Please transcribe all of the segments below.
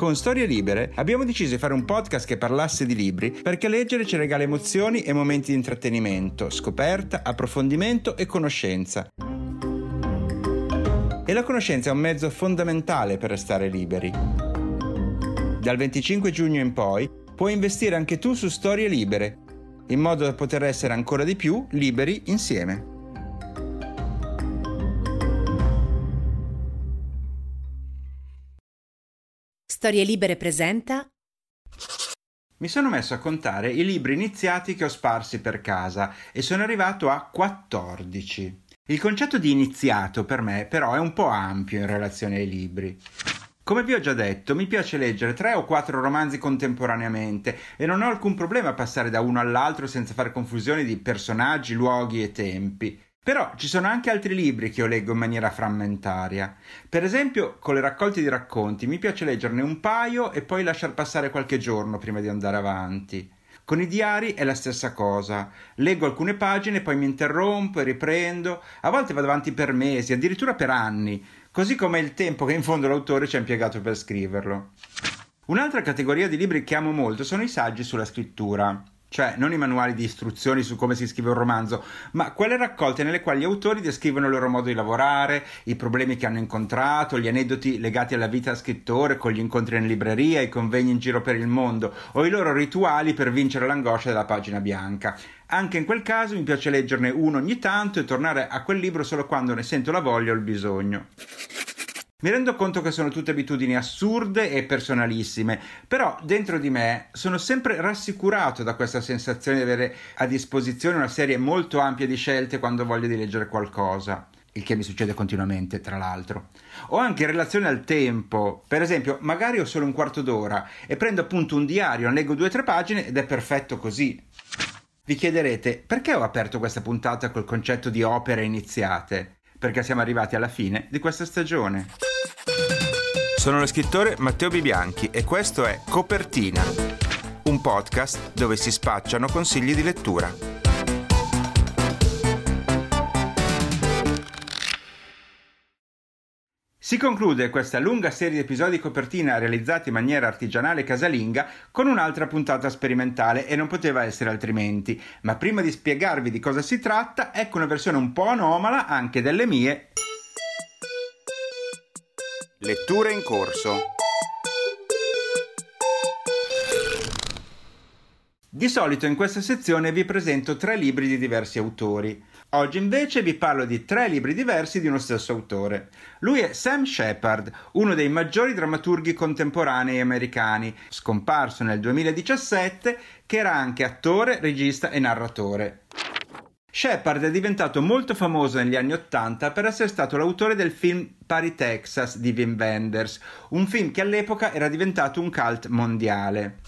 Con Storie Libere abbiamo deciso di fare un podcast che parlasse di libri perché leggere ci regala emozioni e momenti di intrattenimento, scoperta, approfondimento e conoscenza. E la conoscenza è un mezzo fondamentale per restare liberi. Dal 25 giugno in poi puoi investire anche tu su Storie Libere, in modo da poter essere ancora di più liberi insieme. Storie Libere presenta Mi sono messo a contare i libri iniziati che ho sparsi per casa e sono arrivato a 14. Il concetto di iniziato per me però è un po' ampio in relazione ai libri. Come vi ho già detto, mi piace leggere tre o quattro romanzi contemporaneamente e non ho alcun problema a passare da uno all'altro senza fare confusione di personaggi, luoghi e tempi. Però ci sono anche altri libri che io leggo in maniera frammentaria. Per esempio, con le raccolte di racconti mi piace leggerne un paio e poi lasciar passare qualche giorno prima di andare avanti. Con i diari è la stessa cosa. Leggo alcune pagine, poi mi interrompo e riprendo. A volte vado avanti per mesi, addirittura per anni, così come il tempo che in fondo l'autore ci ha impiegato per scriverlo. Un'altra categoria di libri che amo molto sono i saggi sulla scrittura cioè non i manuali di istruzioni su come si scrive un romanzo, ma quelle raccolte nelle quali gli autori descrivono il loro modo di lavorare, i problemi che hanno incontrato, gli aneddoti legati alla vita scrittore, con gli incontri in libreria, i convegni in giro per il mondo o i loro rituali per vincere l'angoscia della pagina bianca. Anche in quel caso mi piace leggerne uno ogni tanto e tornare a quel libro solo quando ne sento la voglia o il bisogno. Mi rendo conto che sono tutte abitudini assurde e personalissime, però dentro di me sono sempre rassicurato da questa sensazione di avere a disposizione una serie molto ampia di scelte quando voglio di leggere qualcosa. Il che mi succede continuamente, tra l'altro. O anche in relazione al tempo. Per esempio, magari ho solo un quarto d'ora e prendo appunto un diario, leggo due o tre pagine ed è perfetto così. Vi chiederete perché ho aperto questa puntata col concetto di opere iniziate? Perché siamo arrivati alla fine di questa stagione. Sono lo scrittore Matteo Bibianchi e questo è Copertina, un podcast dove si spacciano consigli di lettura. Si conclude questa lunga serie di episodi copertina realizzati in maniera artigianale casalinga con un'altra puntata sperimentale e non poteva essere altrimenti. Ma prima di spiegarvi di cosa si tratta, ecco una versione un po' anomala anche delle mie Letture in corso. Di solito in questa sezione vi presento tre libri di diversi autori. Oggi invece vi parlo di tre libri diversi di uno stesso autore. Lui è Sam Shepard, uno dei maggiori drammaturghi contemporanei americani, scomparso nel 2017, che era anche attore, regista e narratore. Shepard è diventato molto famoso negli anni Ottanta per essere stato l'autore del film Pari Texas di Wim Wenders, un film che all'epoca era diventato un cult mondiale.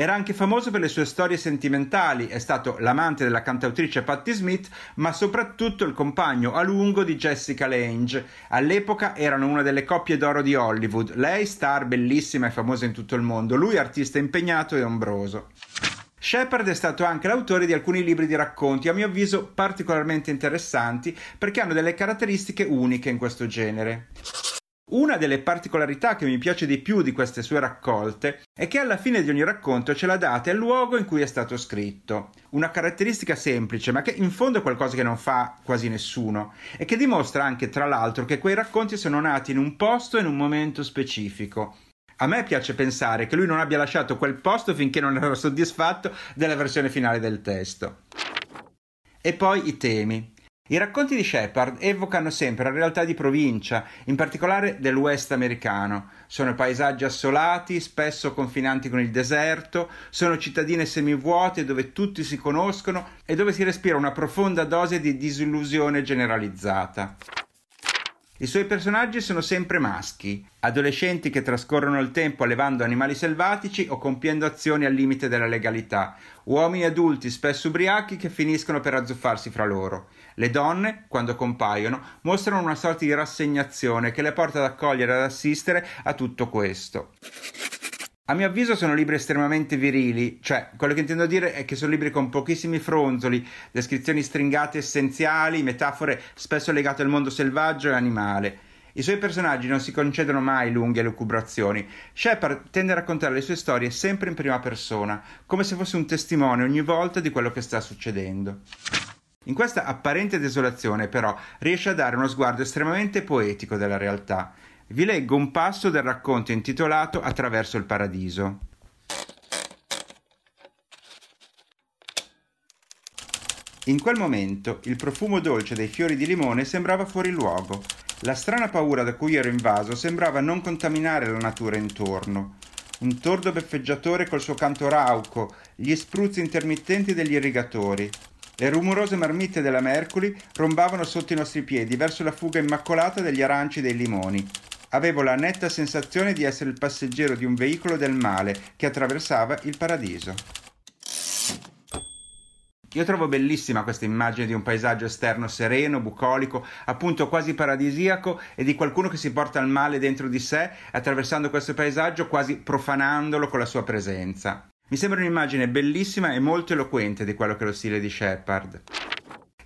Era anche famoso per le sue storie sentimentali, è stato l'amante della cantautrice Patti Smith, ma soprattutto il compagno a lungo di Jessica Lange. All'epoca erano una delle coppie d'oro di Hollywood, lei star bellissima e famosa in tutto il mondo, lui artista impegnato e ombroso. Shepard è stato anche l'autore di alcuni libri di racconti, a mio avviso particolarmente interessanti perché hanno delle caratteristiche uniche in questo genere. Una delle particolarità che mi piace di più di queste sue raccolte è che alla fine di ogni racconto c'è la data e il luogo in cui è stato scritto. Una caratteristica semplice, ma che in fondo è qualcosa che non fa quasi nessuno e che dimostra anche, tra l'altro, che quei racconti sono nati in un posto e in un momento specifico. A me piace pensare che lui non abbia lasciato quel posto finché non era soddisfatto della versione finale del testo. E poi i temi. I racconti di Shepard evocano sempre la realtà di provincia, in particolare del West americano. Sono paesaggi assolati, spesso confinanti con il deserto, sono cittadine semivuote dove tutti si conoscono e dove si respira una profonda dose di disillusione generalizzata. I suoi personaggi sono sempre maschi, adolescenti che trascorrono il tempo allevando animali selvatici o compiendo azioni al limite della legalità, uomini adulti spesso ubriachi che finiscono per azzuffarsi fra loro. Le donne, quando compaiono, mostrano una sorta di rassegnazione che le porta ad accogliere e ad assistere a tutto questo. A mio avviso sono libri estremamente virili, cioè quello che intendo dire è che sono libri con pochissimi fronzoli, descrizioni stringate essenziali, metafore spesso legate al mondo selvaggio e animale. I suoi personaggi non si concedono mai lunghe lucubrazioni. Shepard tende a raccontare le sue storie sempre in prima persona, come se fosse un testimone ogni volta di quello che sta succedendo. In questa apparente desolazione, però, riesce a dare uno sguardo estremamente poetico della realtà. Vi leggo un passo del racconto intitolato Attraverso il paradiso. In quel momento il profumo dolce dei fiori di limone sembrava fuori luogo. La strana paura da cui ero invaso sembrava non contaminare la natura intorno. Un tordo beffeggiatore col suo canto rauco, gli spruzzi intermittenti degli irrigatori. Le rumorose marmitte della Mercury rombavano sotto i nostri piedi verso la fuga immacolata degli aranci e dei limoni. Avevo la netta sensazione di essere il passeggero di un veicolo del male che attraversava il paradiso. Io trovo bellissima questa immagine di un paesaggio esterno sereno, bucolico, appunto quasi paradisiaco e di qualcuno che si porta il male dentro di sé attraversando questo paesaggio quasi profanandolo con la sua presenza. Mi sembra un'immagine bellissima e molto eloquente di quello che è lo stile di Shepard.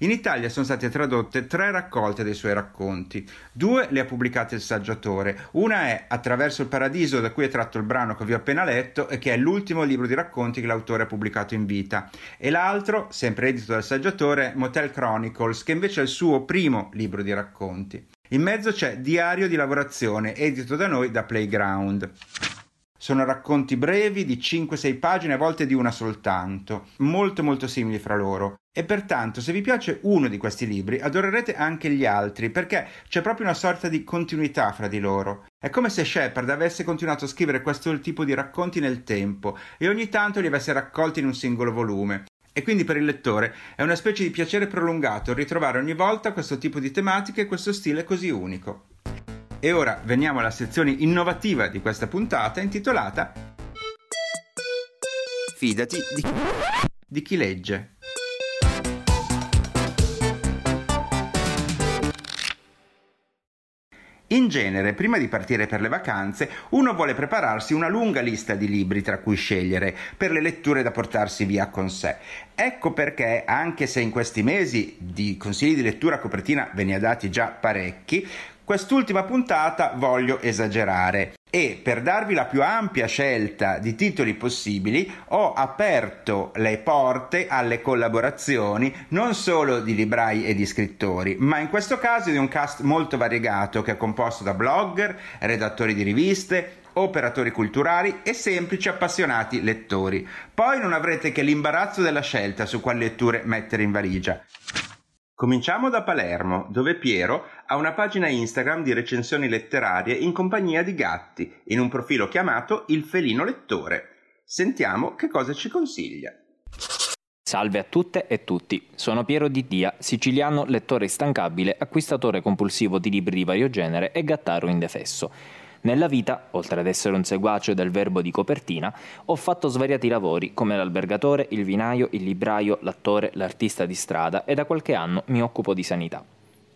In Italia sono state tradotte tre raccolte dei suoi racconti. Due le ha pubblicate il saggiatore. Una è Attraverso il paradiso, da cui è tratto il brano che vi ho appena letto e che è l'ultimo libro di racconti che l'autore ha pubblicato in vita. E l'altro, sempre edito dal saggiatore, Motel Chronicles, che invece è il suo primo libro di racconti. In mezzo c'è Diario di lavorazione, edito da noi da Playground. Sono racconti brevi di 5-6 pagine, a volte di una soltanto, molto molto simili fra loro. E pertanto, se vi piace uno di questi libri, adorerete anche gli altri, perché c'è proprio una sorta di continuità fra di loro. È come se Shepard avesse continuato a scrivere questo tipo di racconti nel tempo e ogni tanto li avesse raccolti in un singolo volume. E quindi per il lettore è una specie di piacere prolungato ritrovare ogni volta questo tipo di tematiche e questo stile così unico. E ora veniamo alla sezione innovativa di questa puntata intitolata Fidati di, di chi legge. In genere, prima di partire per le vacanze, uno vuole prepararsi una lunga lista di libri tra cui scegliere per le letture da portarsi via con sé. Ecco perché, anche se in questi mesi di consigli di lettura a copertina ve ne ha dati già parecchi, Quest'ultima puntata voglio esagerare e per darvi la più ampia scelta di titoli possibili ho aperto le porte alle collaborazioni non solo di librai e di scrittori, ma in questo caso di un cast molto variegato che è composto da blogger, redattori di riviste, operatori culturali e semplici appassionati lettori. Poi non avrete che l'imbarazzo della scelta su quali letture mettere in valigia. Cominciamo da Palermo, dove Piero ha una pagina Instagram di recensioni letterarie in compagnia di gatti, in un profilo chiamato Il Felino Lettore. Sentiamo che cosa ci consiglia. Salve a tutte e tutti, sono Piero Di Dia, siciliano lettore instancabile, acquistatore compulsivo di libri di vario genere e gattaro indefesso. Nella vita, oltre ad essere un seguace del verbo di copertina, ho fatto svariati lavori come l'albergatore, il vinaio, il libraio, l'attore, l'artista di strada e da qualche anno mi occupo di sanità.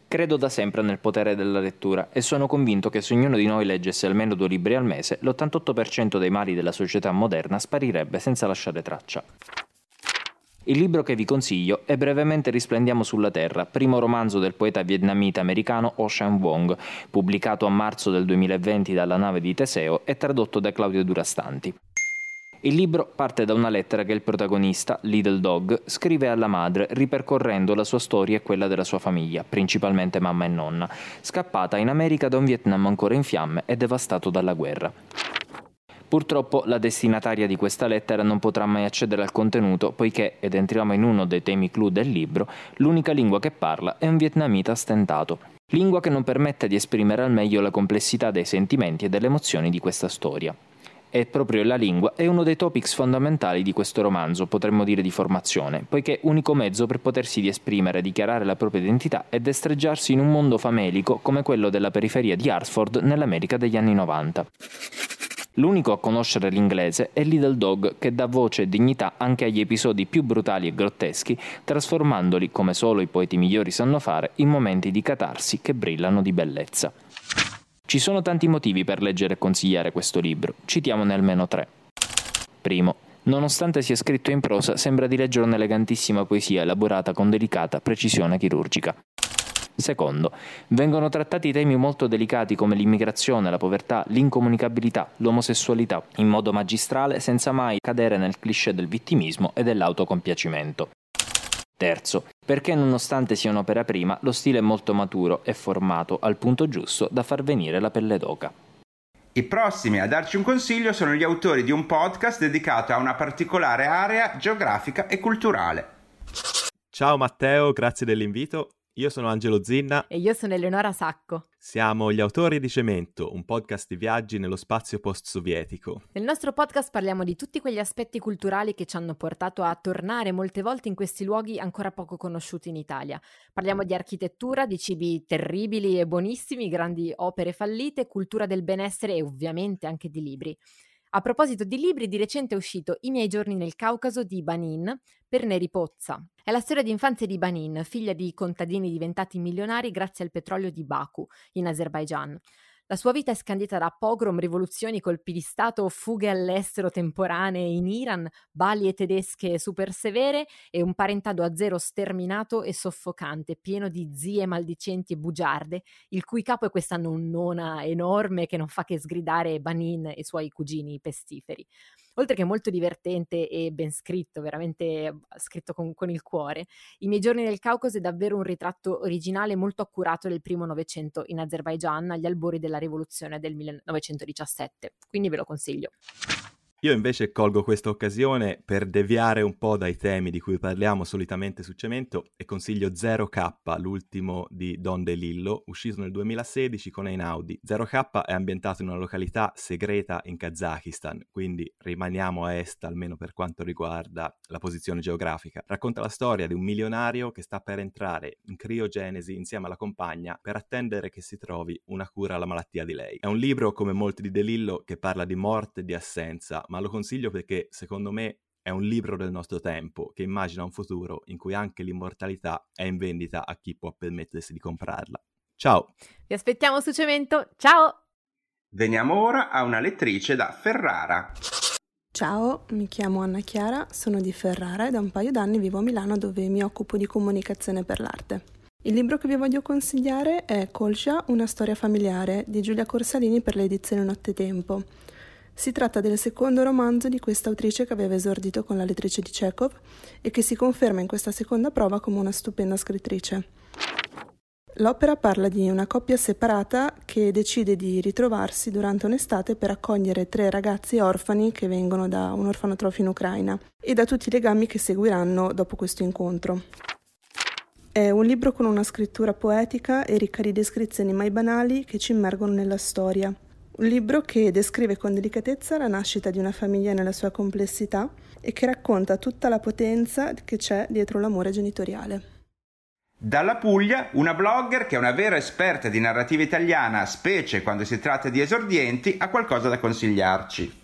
Credo da sempre nel potere della lettura e sono convinto che se ognuno di noi leggesse almeno due libri al mese, l'88% dei mali della società moderna sparirebbe senza lasciare traccia. Il libro che vi consiglio è Brevemente risplendiamo sulla Terra, primo romanzo del poeta vietnamita americano Ocean Wong, pubblicato a marzo del 2020 dalla nave di Teseo e tradotto da Claudio Durastanti. Il libro parte da una lettera che il protagonista, Little Dog, scrive alla madre ripercorrendo la sua storia e quella della sua famiglia, principalmente mamma e nonna, scappata in America da un Vietnam ancora in fiamme e devastato dalla guerra. Purtroppo la destinataria di questa lettera non potrà mai accedere al contenuto poiché, ed entriamo in uno dei temi clou del libro, l'unica lingua che parla è un vietnamita stentato. Lingua che non permette di esprimere al meglio la complessità dei sentimenti e delle emozioni di questa storia. E proprio la lingua è uno dei topics fondamentali di questo romanzo, potremmo dire di formazione, poiché unico mezzo per potersi di esprimere, dichiarare la propria identità e destreggiarsi in un mondo famelico come quello della periferia di Hartford nell'America degli anni 90. L'unico a conoscere l'inglese è Little Dog che dà voce e dignità anche agli episodi più brutali e grotteschi, trasformandoli, come solo i poeti migliori sanno fare, in momenti di catarsi che brillano di bellezza. Ci sono tanti motivi per leggere e consigliare questo libro, citiamone almeno tre. Primo, nonostante sia scritto in prosa, sembra di leggere un'elegantissima poesia elaborata con delicata precisione chirurgica. Secondo, vengono trattati temi molto delicati come l'immigrazione, la povertà, l'incomunicabilità, l'omosessualità, in modo magistrale senza mai cadere nel cliché del vittimismo e dell'autocompiacimento. Terzo, perché nonostante sia un'opera prima, lo stile è molto maturo e formato al punto giusto da far venire la pelle d'oca. I prossimi a darci un consiglio sono gli autori di un podcast dedicato a una particolare area geografica e culturale. Ciao Matteo, grazie dell'invito. Io sono Angelo Zinna. E io sono Eleonora Sacco. Siamo gli autori di Cemento, un podcast di viaggi nello spazio post-sovietico. Nel nostro podcast parliamo di tutti quegli aspetti culturali che ci hanno portato a tornare molte volte in questi luoghi ancora poco conosciuti in Italia. Parliamo di architettura, di cibi terribili e buonissimi, grandi opere fallite, cultura del benessere e ovviamente anche di libri. A proposito di libri, di recente è uscito I miei giorni nel Caucaso di Banin per Neri Pozza. È la storia di infanzia di Banin, figlia di contadini diventati milionari grazie al petrolio di Baku, in Azerbaijan. La sua vita è scandita da pogrom, rivoluzioni, colpi di Stato, fughe all'estero temporanee in Iran, balie tedesche super severe e un parentado a zero sterminato e soffocante, pieno di zie maldicenti e bugiarde, il cui capo è questa nonnona enorme che non fa che sgridare Banin e i suoi cugini pestiferi oltre che molto divertente e ben scritto, veramente scritto con, con, il cuore. I miei giorni nel Caucaso è davvero un ritratto originale molto accurato del primo Novecento in Azerbaigian agli albori della rivoluzione del 1917, quindi ve lo consiglio. Io invece colgo questa occasione per deviare un po' dai temi di cui parliamo solitamente su Cemento e consiglio 0K, l'ultimo di Don DeLillo, uscito nel 2016 con Einaudi. 0K è ambientato in una località segreta in Kazakistan, quindi rimaniamo a est almeno per quanto riguarda la posizione geografica. Racconta la storia di un milionario che sta per entrare in criogenesi insieme alla compagna per attendere che si trovi una cura alla malattia di lei. È un libro, come molti di DeLillo, che parla di morte e di assenza, ma lo consiglio perché secondo me è un libro del nostro tempo che immagina un futuro in cui anche l'immortalità è in vendita a chi può permettersi di comprarla. Ciao! Vi aspettiamo su Cemento, ciao! Veniamo ora a una lettrice da Ferrara. Ciao, mi chiamo Anna Chiara, sono di Ferrara e da un paio d'anni vivo a Milano dove mi occupo di comunicazione per l'arte. Il libro che vi voglio consigliare è Colcia, una storia familiare di Giulia Corsalini per l'edizione Nottetempo. Si tratta del secondo romanzo di questa autrice che aveva esordito con la lettrice di Chekhov e che si conferma in questa seconda prova come una stupenda scrittrice. L'opera parla di una coppia separata che decide di ritrovarsi durante un'estate per accogliere tre ragazzi orfani che vengono da un orfanotrofio in Ucraina e da tutti i legami che seguiranno dopo questo incontro. È un libro con una scrittura poetica e ricca di descrizioni mai banali che ci immergono nella storia. Un libro che descrive con delicatezza la nascita di una famiglia nella sua complessità e che racconta tutta la potenza che c'è dietro l'amore genitoriale. Dalla Puglia, una blogger che è una vera esperta di narrativa italiana, specie quando si tratta di esordienti, ha qualcosa da consigliarci.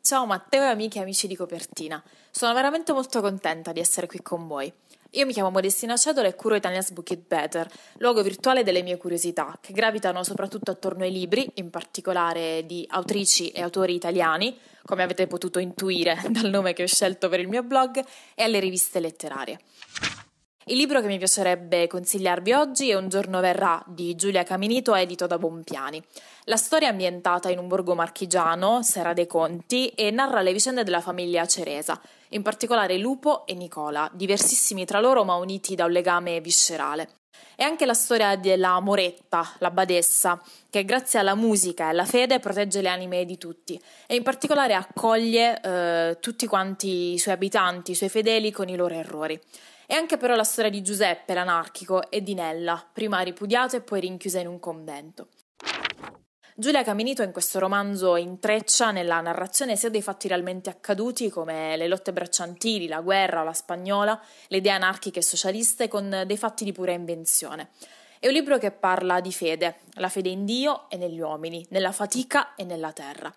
Ciao Matteo e amiche e amici di Copertina. Sono veramente molto contenta di essere qui con voi. Io mi chiamo Modestina Cedola e curo Italia's Book It Better, luogo virtuale delle mie curiosità, che gravitano soprattutto attorno ai libri, in particolare di autrici e autori italiani, come avete potuto intuire dal nome che ho scelto per il mio blog, e alle riviste letterarie. Il libro che mi piacerebbe consigliarvi oggi è Un giorno verrà di Giulia Caminito, edito da Bompiani. La storia è ambientata in un borgo marchigiano, Serra dei Conti, e narra le vicende della famiglia Ceresa, in particolare Lupo e Nicola, diversissimi tra loro ma uniti da un legame viscerale. È anche la storia della Moretta, la badessa, che grazie alla musica e alla fede protegge le anime di tutti e in particolare accoglie eh, tutti quanti i suoi abitanti, i suoi fedeli con i loro errori. È anche però la storia di Giuseppe l'anarchico e di Nella, prima ripudiata e poi rinchiusa in un convento. Giulia Caminito in questo romanzo intreccia nella narrazione sia dei fatti realmente accaduti come le lotte bracciantili, la guerra, la spagnola, le idee anarchiche e socialiste con dei fatti di pura invenzione. È un libro che parla di fede, la fede in Dio e negli uomini, nella fatica e nella terra.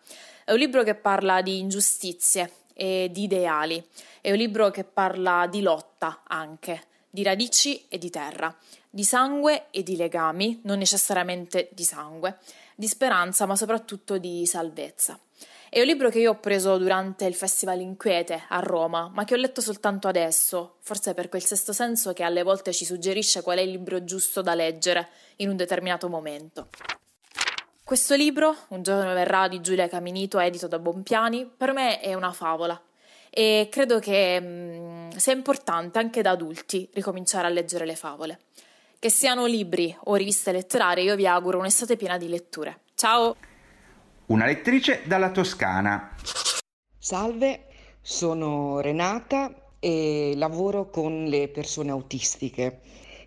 È un libro che parla di ingiustizie e di ideali. È un libro che parla di lotta anche, di radici e di terra di sangue e di legami, non necessariamente di sangue, di speranza, ma soprattutto di salvezza. È un libro che io ho preso durante il Festival Inquiete a Roma, ma che ho letto soltanto adesso, forse per quel sesto senso che alle volte ci suggerisce qual è il libro giusto da leggere in un determinato momento. Questo libro, Un giorno verrà di Giulia Caminito, edito da Bompiani, per me è una favola e credo che mh, mm, sia importante anche da adulti ricominciare a leggere le favole. Che siano libri o riviste letterarie, io vi auguro un'estate piena di letture. Ciao! Una lettrice dalla Toscana. Salve, sono Renata e lavoro con le persone autistiche.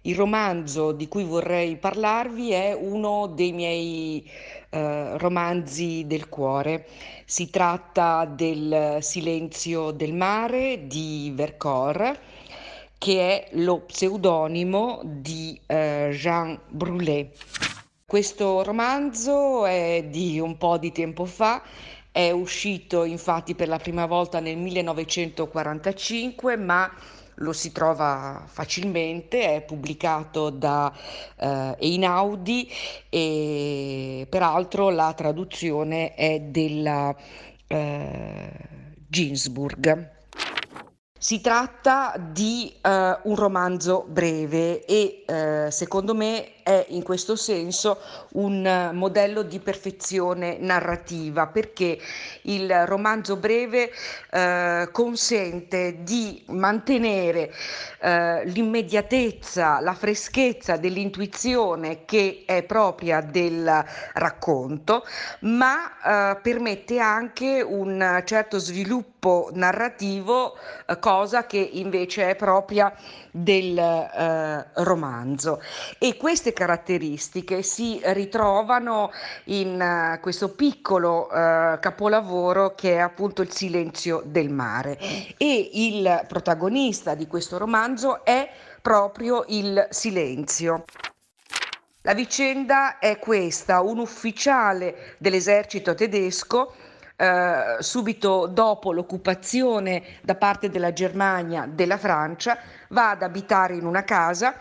Il romanzo di cui vorrei parlarvi è uno dei miei eh, romanzi del cuore. Si tratta del Silenzio del mare di Vercors, che è lo pseudonimo di eh, Jean Brulé. Questo romanzo è di un po' di tempo fa, è uscito infatti per la prima volta nel 1945, ma lo si trova facilmente, è pubblicato da eh, Einaudi e peraltro la traduzione è della eh, Ginsburg. Si tratta di uh, un romanzo breve e uh, secondo me è in questo senso un modello di perfezione narrativa perché il romanzo breve uh, consente di mantenere l'immediatezza, la freschezza dell'intuizione che è propria del racconto, ma permette anche un certo sviluppo narrativo cosa che invece è propria del eh, romanzo. E queste caratteristiche si ritrovano in uh, questo piccolo uh, capolavoro che è appunto il silenzio del mare. E il protagonista di questo romanzo è proprio il silenzio. La vicenda è questa, un ufficiale dell'esercito tedesco eh, subito dopo l'occupazione da parte della Germania della Francia, va ad abitare in una casa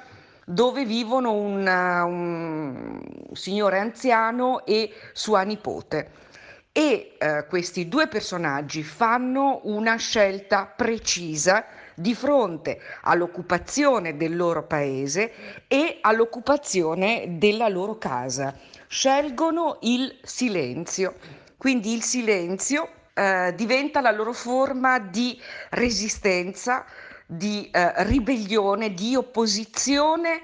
dove vivono un, un signore anziano e sua nipote. E eh, questi due personaggi fanno una scelta precisa di fronte all'occupazione del loro paese e all'occupazione della loro casa. Scelgono il silenzio quindi il silenzio eh, diventa la loro forma di resistenza, di eh, ribellione, di opposizione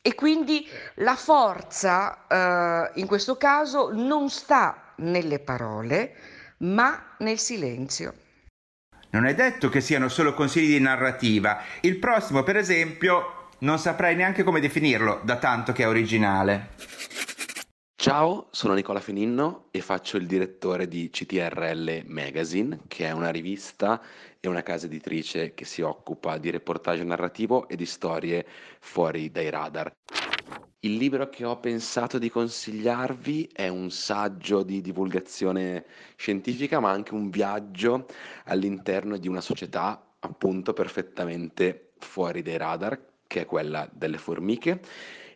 e quindi la forza eh, in questo caso non sta nelle parole ma nel silenzio. Non è detto che siano solo consigli di narrativa. Il prossimo, per esempio, non saprei neanche come definirlo, da tanto che è originale. Ciao, sono Nicola Feninno e faccio il direttore di CTRL Magazine, che è una rivista e una casa editrice che si occupa di reportage narrativo e di storie fuori dai radar. Il libro che ho pensato di consigliarvi è un saggio di divulgazione scientifica, ma anche un viaggio all'interno di una società appunto perfettamente fuori dai radar, che è quella delle formiche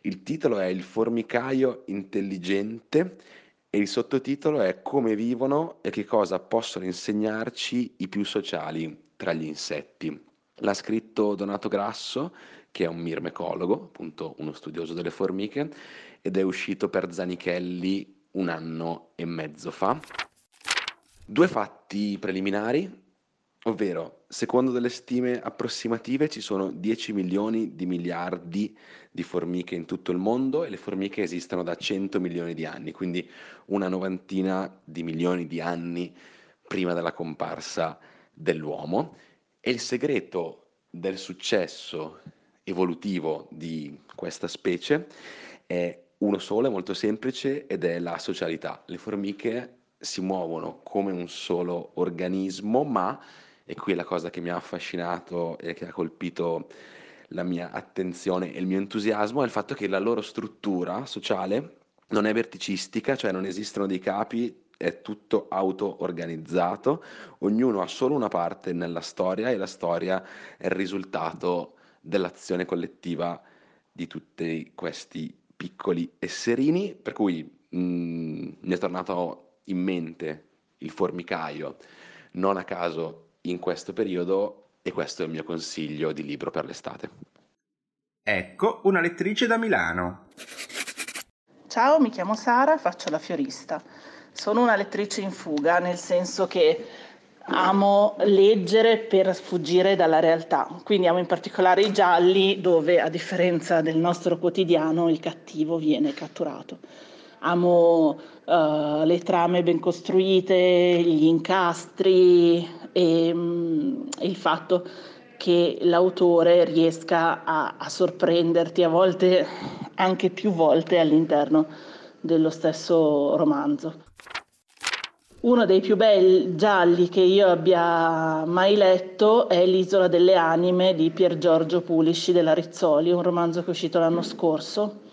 il titolo è Il formicaio intelligente e il sottotitolo è Come vivono e che cosa possono insegnarci i più sociali tra gli insetti. L'ha scritto Donato Grasso, che è un mirmecologo, appunto uno studioso delle formiche, ed è uscito per Zanichelli un anno e mezzo fa. Due fatti preliminari Ovvero, secondo delle stime approssimative ci sono 10 milioni di miliardi di formiche in tutto il mondo e le formiche esistono da 100 milioni di anni, quindi una novantina di milioni di anni prima della comparsa dell'uomo. E il segreto del successo evolutivo di questa specie è uno solo, è molto semplice ed è la socialità. Le formiche si muovono come un solo organismo, ma e qui la cosa che mi ha affascinato e che ha colpito la mia attenzione e il mio entusiasmo è il fatto che la loro struttura sociale non è verticistica, cioè non esistono dei capi, è tutto auto-organizzato, ognuno ha solo una parte nella storia e la storia è il risultato dell'azione collettiva di tutti questi piccoli esserini, per cui mh, mm, mi è tornato in mente il formicaio, non a caso in questo periodo, e questo è il mio consiglio di libro per l'estate. Ecco una lettrice da Milano. Ciao, mi chiamo Sara e faccio la fiorista. Sono una lettrice in fuga, nel senso che amo leggere per sfuggire dalla realtà, quindi amo in particolare i gialli dove a differenza del nostro quotidiano il cattivo viene catturato. Amo uh, le trame ben costruite, gli incastri e um, il fatto che l'autore riesca a, a sorprenderti a volte anche più volte all'interno dello stesso romanzo. Uno dei più belli gialli che io abbia mai letto è L'isola delle anime di Pier Giorgio Pulisci della Rizzoli, un romanzo che è uscito l'anno scorso.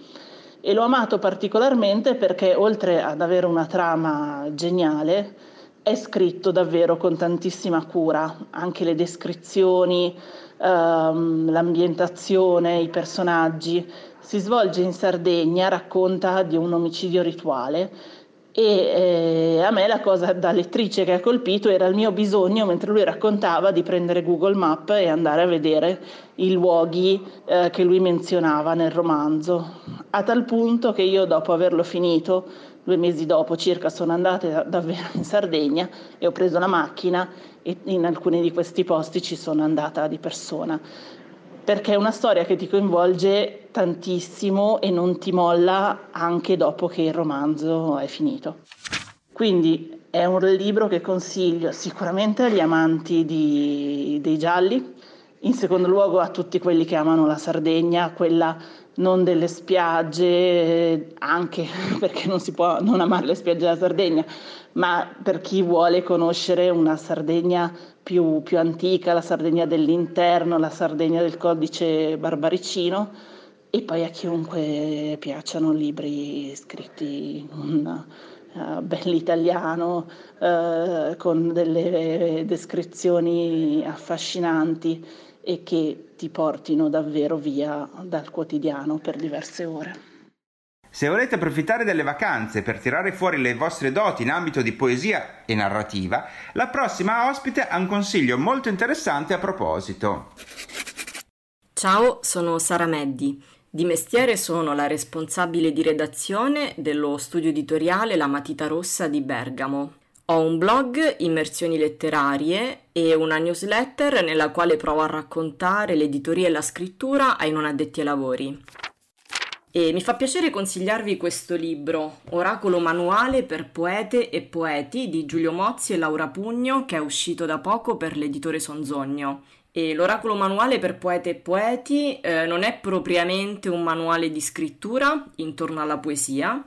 E l'ho amato particolarmente perché oltre ad avere una trama geniale, è scritto davvero con tantissima cura, anche le descrizioni, ehm, l'ambientazione, i personaggi. Si svolge in Sardegna, racconta di un omicidio rituale. E eh, a me la cosa da lettrice che ha colpito era il mio bisogno, mentre lui raccontava, di prendere Google Map e andare a vedere i luoghi eh, che lui menzionava nel romanzo, a tal punto che io dopo averlo finito, due mesi dopo circa, sono andata davvero in Sardegna e ho preso la macchina e in alcuni di questi posti ci sono andata di persona perché è una storia che ti coinvolge tantissimo e non ti molla anche dopo che il romanzo è finito. Quindi è un libro che consiglio sicuramente agli amanti di, dei gialli, in secondo luogo a tutti quelli che amano la Sardegna, quella non delle spiagge, anche perché non si può non amare le spiagge della Sardegna, ma per chi vuole conoscere una Sardegna più, più antica, la Sardegna dell'interno, la Sardegna del codice barbaricino e poi a chiunque piacciono libri scritti in un uh, bell'italiano uh, con delle descrizioni affascinanti e che ti portino davvero via dal quotidiano per diverse ore. Se volete approfittare delle vacanze per tirare fuori le vostre doti in ambito di poesia e narrativa, la prossima ospite ha un consiglio molto interessante a proposito. Ciao, sono Sara Meddi. Di mestiere sono la responsabile di redazione dello studio editoriale La Matita Rossa di Bergamo. Ho un blog, Immersioni Letterarie, e una newsletter nella quale provo a raccontare l'editoria e la scrittura ai non addetti ai lavori. E mi fa piacere consigliarvi questo libro, Oracolo manuale per poete e poeti di Giulio Mozzi e Laura Pugno, che è uscito da poco per l'editore Sonzogno. E l'oracolo manuale per poete e poeti eh, non è propriamente un manuale di scrittura intorno alla poesia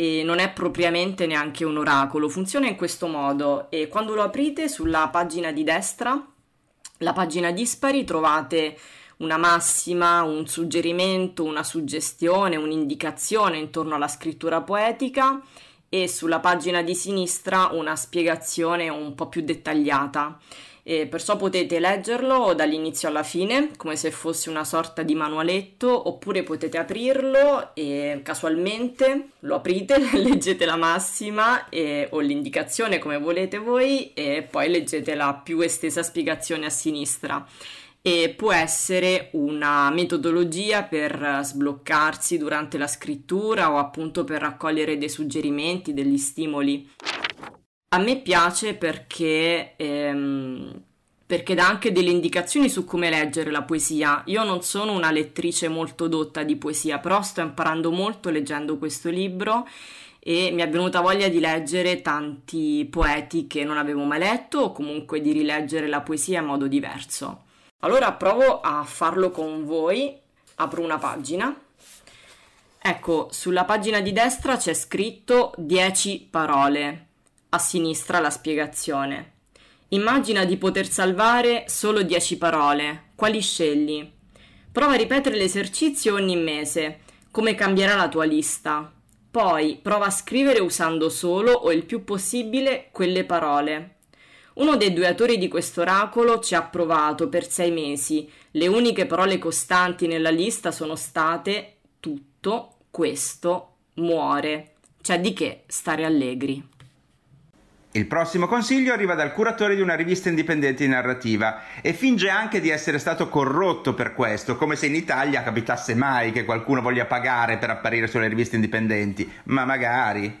e non è propriamente neanche un oracolo, funziona in questo modo e quando lo aprite sulla pagina di destra, la pagina dispari, trovate una massima, un suggerimento, una suggestione, un'indicazione intorno alla scrittura poetica e sulla pagina di sinistra una spiegazione un po' più dettagliata. E perciò potete leggerlo dall'inizio alla fine, come se fosse una sorta di manualetto, oppure potete aprirlo e casualmente lo aprite, leggete la massima e, o l'indicazione come volete voi e poi leggete la più estesa spiegazione a sinistra e può essere una metodologia per sbloccarsi durante la scrittura o appunto per raccogliere dei suggerimenti, degli stimoli. A me piace perché, ehm, perché dà anche delle indicazioni su come leggere la poesia. Io non sono una lettrice molto dotta di poesia, però sto imparando molto leggendo questo libro e mi è venuta voglia di leggere tanti poeti che non avevo mai letto o comunque di rileggere la poesia in modo diverso. Allora provo a farlo con voi, apro una pagina. Ecco, sulla pagina di destra c'è scritto 10 parole, a sinistra la spiegazione. Immagina di poter salvare solo 10 parole, quali scegli? Prova a ripetere l'esercizio ogni mese, come cambierà la tua lista. Poi prova a scrivere usando solo o il più possibile quelle parole. Uno dei due autori di questo oracolo ci ha provato per sei mesi, Le uniche parole costanti nella lista sono state tutto questo muore. Cioè di che stare allegri. Il prossimo consiglio arriva dal curatore di una rivista indipendente di narrativa e finge anche di essere stato corrotto per questo, come se in Italia capitasse mai che qualcuno voglia pagare per apparire sulle riviste indipendenti, ma magari.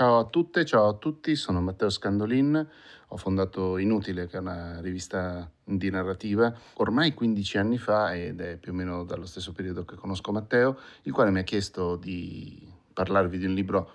Ciao a tutte, ciao a tutti, sono Matteo Scandolin, ho fondato Inutile, che è una rivista di narrativa, ormai 15 anni fa ed è più o meno dallo stesso periodo che conosco Matteo, il quale mi ha chiesto di parlarvi di un libro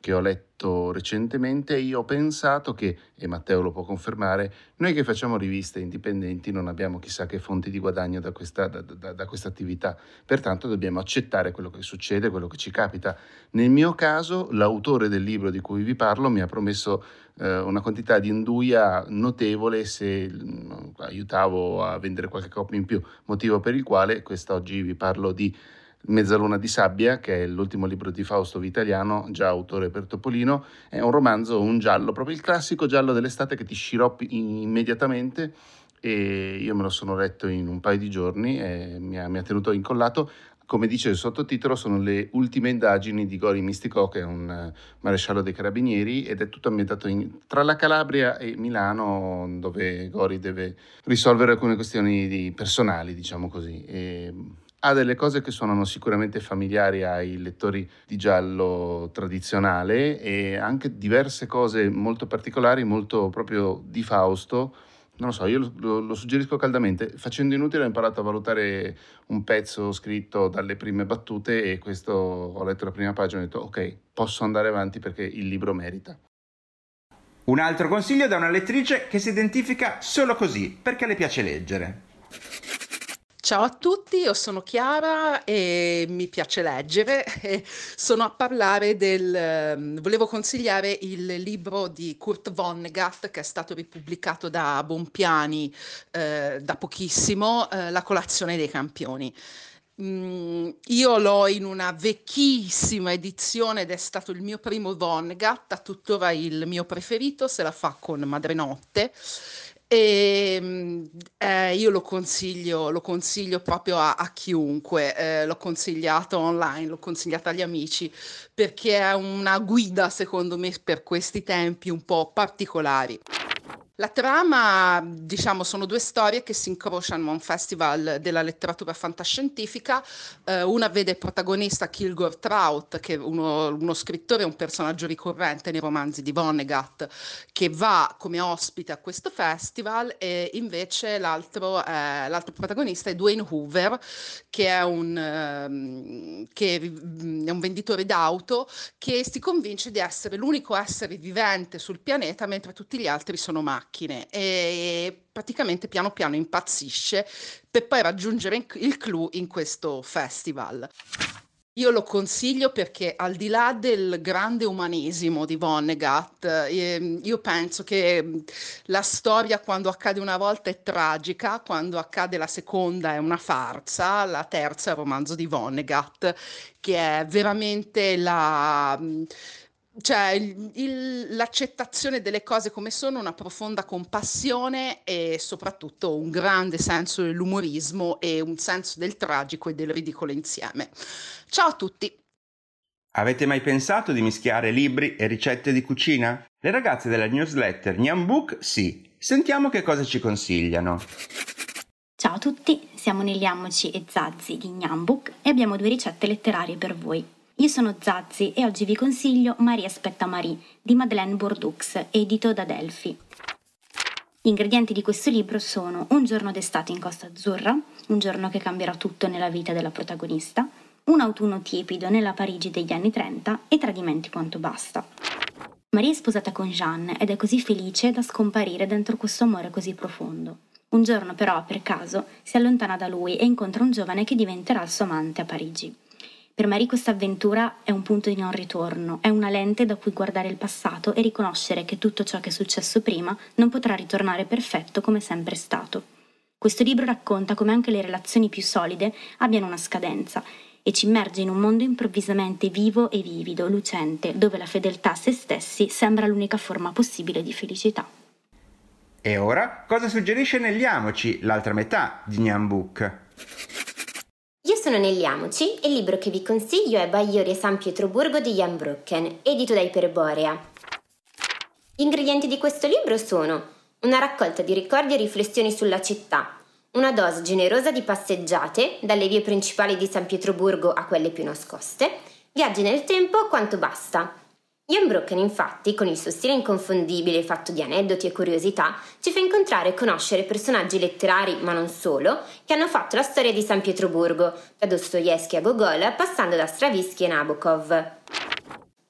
che ho letto recentemente e io ho pensato che, e Matteo lo può confermare, noi che facciamo riviste indipendenti non abbiamo chissà che fonti di guadagno da questa, da, da, da questa attività, pertanto dobbiamo accettare quello che succede, quello che ci capita. Nel mio caso l'autore del libro di cui vi parlo mi ha promesso eh, una quantità di induia notevole se mh, mm, aiutavo a vendere qualche copia in più, motivo per il quale quest'oggi vi parlo di Mezzaluna di sabbia, che è l'ultimo libro di Fausto Vitaliano, già autore per Topolino, è un romanzo, un giallo, proprio il classico giallo dell'estate che ti sciroppi immediatamente e io me lo sono letto in un paio di giorni e mi ha, mi ha tenuto incollato. Come dice il sottotitolo, sono le ultime indagini di Gori Misticò, che è un uh, maresciallo dei carabinieri, ed è tutto ambientato in, tra la Calabria e Milano, dove Gori deve risolvere alcune questioni personali, diciamo così. E ha delle cose che suonano sicuramente familiari ai lettori di giallo tradizionale e anche diverse cose molto particolari, molto proprio di Fausto. Non lo so, io lo, lo, suggerisco caldamente. Facendo inutile ho imparato a valutare un pezzo scritto dalle prime battute e questo ho letto la prima pagina e ho detto ok, posso andare avanti perché il libro merita. Un altro consiglio da una lettrice che si identifica solo così, perché le piace leggere. Ciao a tutti, io sono Chiara e mi piace leggere. Sono a parlare del... Ehm, volevo consigliare il libro di Kurt Vonnegut che è stato ripubblicato da Bompiani eh, da pochissimo, eh, La colazione dei campioni. Mm, io l'ho in una vecchissima edizione ed è stato il mio primo Vonnegut, tuttora il mio preferito, se la fa con Madrenotte e ehm, eh, io lo consiglio, lo consiglio proprio a, a chiunque, eh, l'ho consigliato online, l'ho consigliato agli amici, perché è una guida, secondo me, per questi tempi un po' particolari. La trama, diciamo, sono due storie che si incrociano a un festival della letteratura fantascientifica. Eh, una vede protagonista Kilgore Trout, che è uno, uno scrittore, un personaggio ricorrente nei romanzi di Vonnegut, che va come ospite a questo festival, e invece l'altro, eh, l'altro protagonista è Dwayne Hoover, che è un, eh, che è un venditore d'auto che si convince di essere l'unico essere vivente sul pianeta mentre tutti gli altri sono macchine macchine e praticamente piano piano impazzisce per poi raggiungere il clou in questo festival. Io lo consiglio perché al di là del grande umanesimo di Vonnegut, eh, io penso che mm, la storia quando accade una volta è tragica, quando accade la seconda è una farsa, la terza è il romanzo di Vonnegut, che è veramente la cioè il, il, l'accettazione delle cose come sono, una profonda compassione e soprattutto un grande senso dell'umorismo e un senso del tragico e del ridicolo insieme. Ciao a tutti! Avete mai pensato di mischiare libri e ricette di cucina? Le ragazze della newsletter Nyan Book sì. Sentiamo che cosa ci consigliano. Ciao a tutti, siamo Neliamoci e Zazzi di Nyan Book e abbiamo due ricette letterarie per voi. Io sono Zazzi e oggi vi consiglio Marie aspetta Marie di Madeleine Bourdoux, edito da Delphi. Gli ingredienti di questo libro sono Un giorno d'estate in Costa Azzurra, un giorno che cambierà tutto nella vita della protagonista, un autunno tiepido nella Parigi degli anni 30 e tradimenti quanto basta. Maria è sposata con Jeanne ed è così felice da scomparire dentro questo amore così profondo. Un giorno però, per caso, si allontana da lui e incontra un giovane che diventerà il suo amante a Parigi. Per Marie questa avventura è un punto di non ritorno, è una lente da cui guardare il passato e riconoscere che tutto ciò che è successo prima non potrà ritornare perfetto come sempre è stato. Questo libro racconta come anche le relazioni più solide abbiano una scadenza e ci immerge in un mondo improvvisamente vivo e vivido, lucente, dove la fedeltà a se stessi sembra l'unica forma possibile di felicità. E ora cosa suggerisce Negliamoci, l'altra metà di Book? Io sono Negliamoci e il libro che vi consiglio è Baioria San Pietroburgo di Jan Brucken, edito da Iperborea. Gli ingredienti di questo libro sono una raccolta di ricordi e riflessioni sulla città, una dose generosa di passeggiate dalle vie principali di San Pietroburgo a quelle più nascoste, viaggi nel tempo quanto basta, Ian Brocken, infatti, con il suo stile inconfondibile fatto di aneddoti e curiosità, ci fa incontrare e conoscere personaggi letterari, ma non solo, che hanno fatto la storia di San Pietroburgo, da Dostoevsky a Gogol, passando da Stravinsky e Nabokov.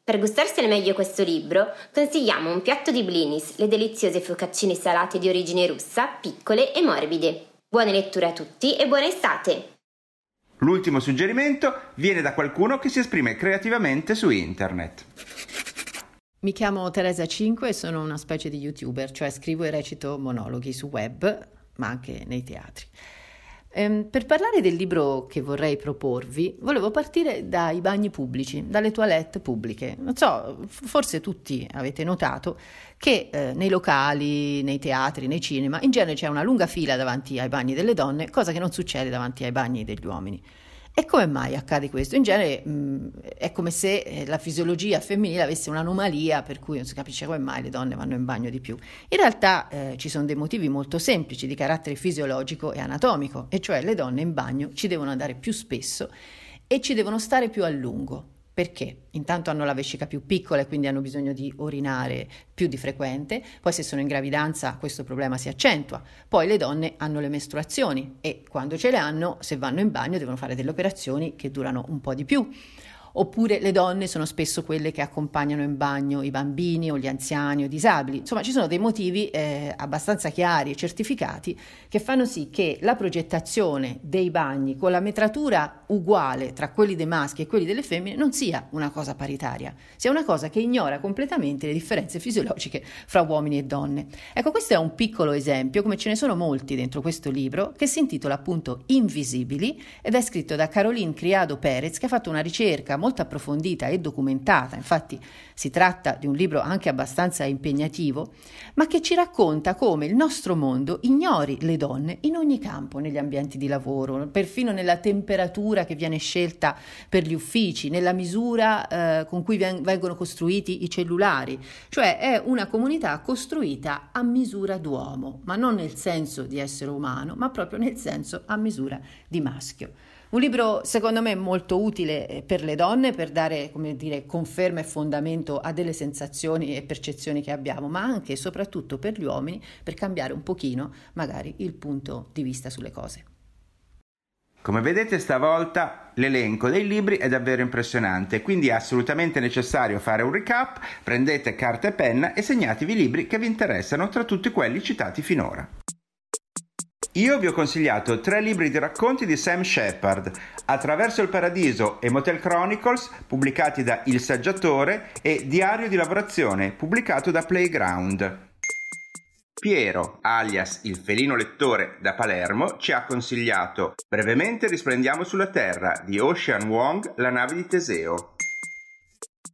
Per gustarsene meglio questo libro, consigliamo un piatto di blinis, le deliziose focaccine salate di origine russa, piccole e morbide. Buone letture a tutti e buona estate! L'ultimo suggerimento viene da qualcuno che si esprime creativamente su internet. Mi chiamo Teresa 5 e sono una specie di youtuber, cioè scrivo e recito monologhi su web, ma anche nei teatri. Ehm, per parlare del libro che vorrei proporvi, volevo partire dai bagni pubblici, dalle toilette pubbliche. Non so, forse tutti avete notato che eh, nei locali, nei teatri, nei cinema, in genere c'è una lunga fila davanti ai bagni delle donne, cosa che non succede davanti ai bagni degli uomini. E come mai accade questo? In genere mh, è come se eh, la fisiologia femminile avesse un'anomalia per cui non si capisce come mai le donne vanno in bagno di più. In realtà eh, ci sono dei motivi molto semplici di carattere fisiologico e anatomico, e cioè le donne in bagno ci devono andare più spesso e ci devono stare più a lungo. Perché? Intanto hanno la vescica più piccola e quindi hanno bisogno di urinare più di frequente, poi se sono in gravidanza questo problema si accentua, poi le donne hanno le mestruazioni e quando ce le hanno, se vanno in bagno devono fare delle operazioni che durano un po' di più. Oppure le donne sono spesso quelle che accompagnano in bagno i bambini o gli anziani o i disabili. Insomma, ci sono dei motivi eh, abbastanza chiari e certificati che fanno sì che la progettazione dei bagni con la metratura uguale tra quelli dei maschi e quelli delle femmine non sia una cosa paritaria, sia una cosa che ignora completamente le differenze fisiologiche fra uomini e donne. Ecco, questo è un piccolo esempio, come ce ne sono molti dentro questo libro, che si intitola appunto Invisibili ed è scritto da Caroline Criado Perez, che ha fatto una ricerca molto approfondita e documentata, infatti si tratta di un libro anche abbastanza impegnativo, ma che ci racconta come il nostro mondo ignori le donne in ogni campo, negli ambienti di lavoro, perfino nella temperatura che viene scelta per gli uffici, nella misura eh, con cui vengono costruiti i cellulari, cioè è una comunità costruita a misura d'uomo, ma non nel senso di essere umano, ma proprio nel senso a misura di maschio. Un libro secondo me molto utile eh, per le donne per dare come dire, conferma e fondamento a delle sensazioni e percezioni che abbiamo, ma anche e soprattutto per gli uomini per cambiare un pochino magari il punto di vista sulle cose. Come vedete stavolta l'elenco dei libri è davvero impressionante, quindi è assolutamente necessario fare un recap, prendete carta e penna e segnatevi i libri che vi interessano tra tutti quelli citati finora. Io vi ho consigliato tre libri di racconti di Sam Shepard, Attraverso il Paradiso e Motel Chronicles, pubblicati da Il Saggiatore, e Diario di lavorazione, pubblicato da Playground. Piero, alias il felino lettore da Palermo, ci ha consigliato Brevemente risplendiamo sulla Terra di Ocean Wong, la nave di Teseo.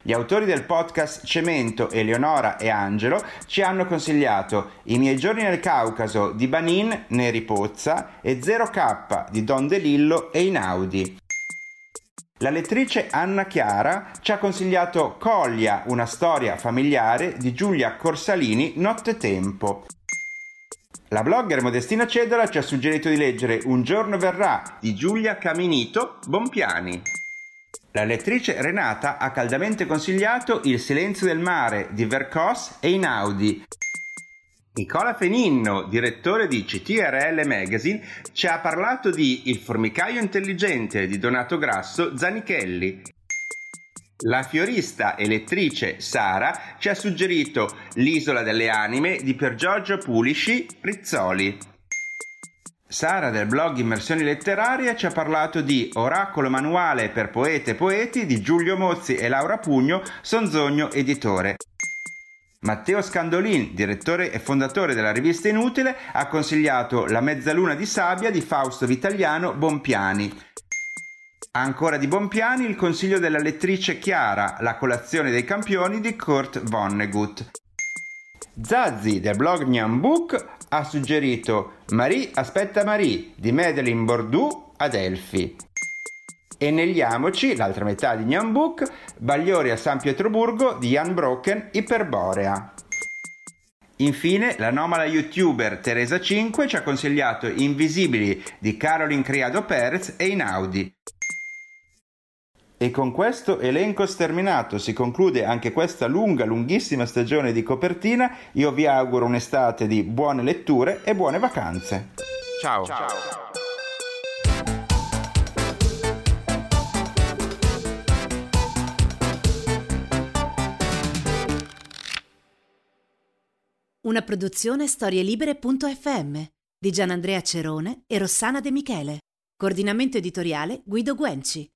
Gli autori del podcast Cemento, Eleonora e Angelo, ci hanno consigliato I miei giorni nel Caucaso di Banin, Neri Pozza e 0K di Don De Lillo e Inaudi. La lettrice Anna Chiara ci ha consigliato Coglia, una storia familiare di Giulia Corsalini, Nottetempo. La blogger Modestina Cedola ci ha suggerito di leggere Un giorno verrà di Giulia Caminito Bompiani. La lettrice Renata ha caldamente consigliato Il silenzio del mare di Vercos e Inaudi. Nicola Feninno, direttore di CTRL Magazine, ci ha parlato di Il formicaio intelligente di Donato Grasso Zanichelli. La fiorista e lettrice Sara ci ha suggerito L'isola delle anime di Pier Giorgio Pulisci Rizzoli. Sara del blog Immersioni Letterarie ci ha parlato di Oracolo Manuale per Poete e Poeti di Giulio Mozzi e Laura Pugno, Sonzogno Editore. Matteo Scandolin, direttore e fondatore della rivista Inutile, ha consigliato La mezzaluna di sabbia di Fausto Vitaliano Bompiani. Ancora di Bompiani il consiglio della lettrice Chiara, La colazione dei campioni di Kurt Vonnegut. Zazzi del blog Nyan Book ha suggerito Marie aspetta Marie di Madeleine Bordeaux ad Elfi. E Negliamoci, l'altra metà di Nyan Book, Bagliori a San Pietroburgo di Jan Broken Iperborea. Infine, l'anomala youtuber Teresa 5 ci ha consigliato Invisibili di Caroline Criado Perez e Inaudi. E con questo elenco sterminato si conclude anche questa lunga, lunghissima stagione di copertina. Io vi auguro un'estate di buone letture e buone vacanze. Ciao. Ciao. Una produzione storielibere.fm di Gianandrea Cerone e Rossana De Michele. Coordinamento editoriale Guido Guenci.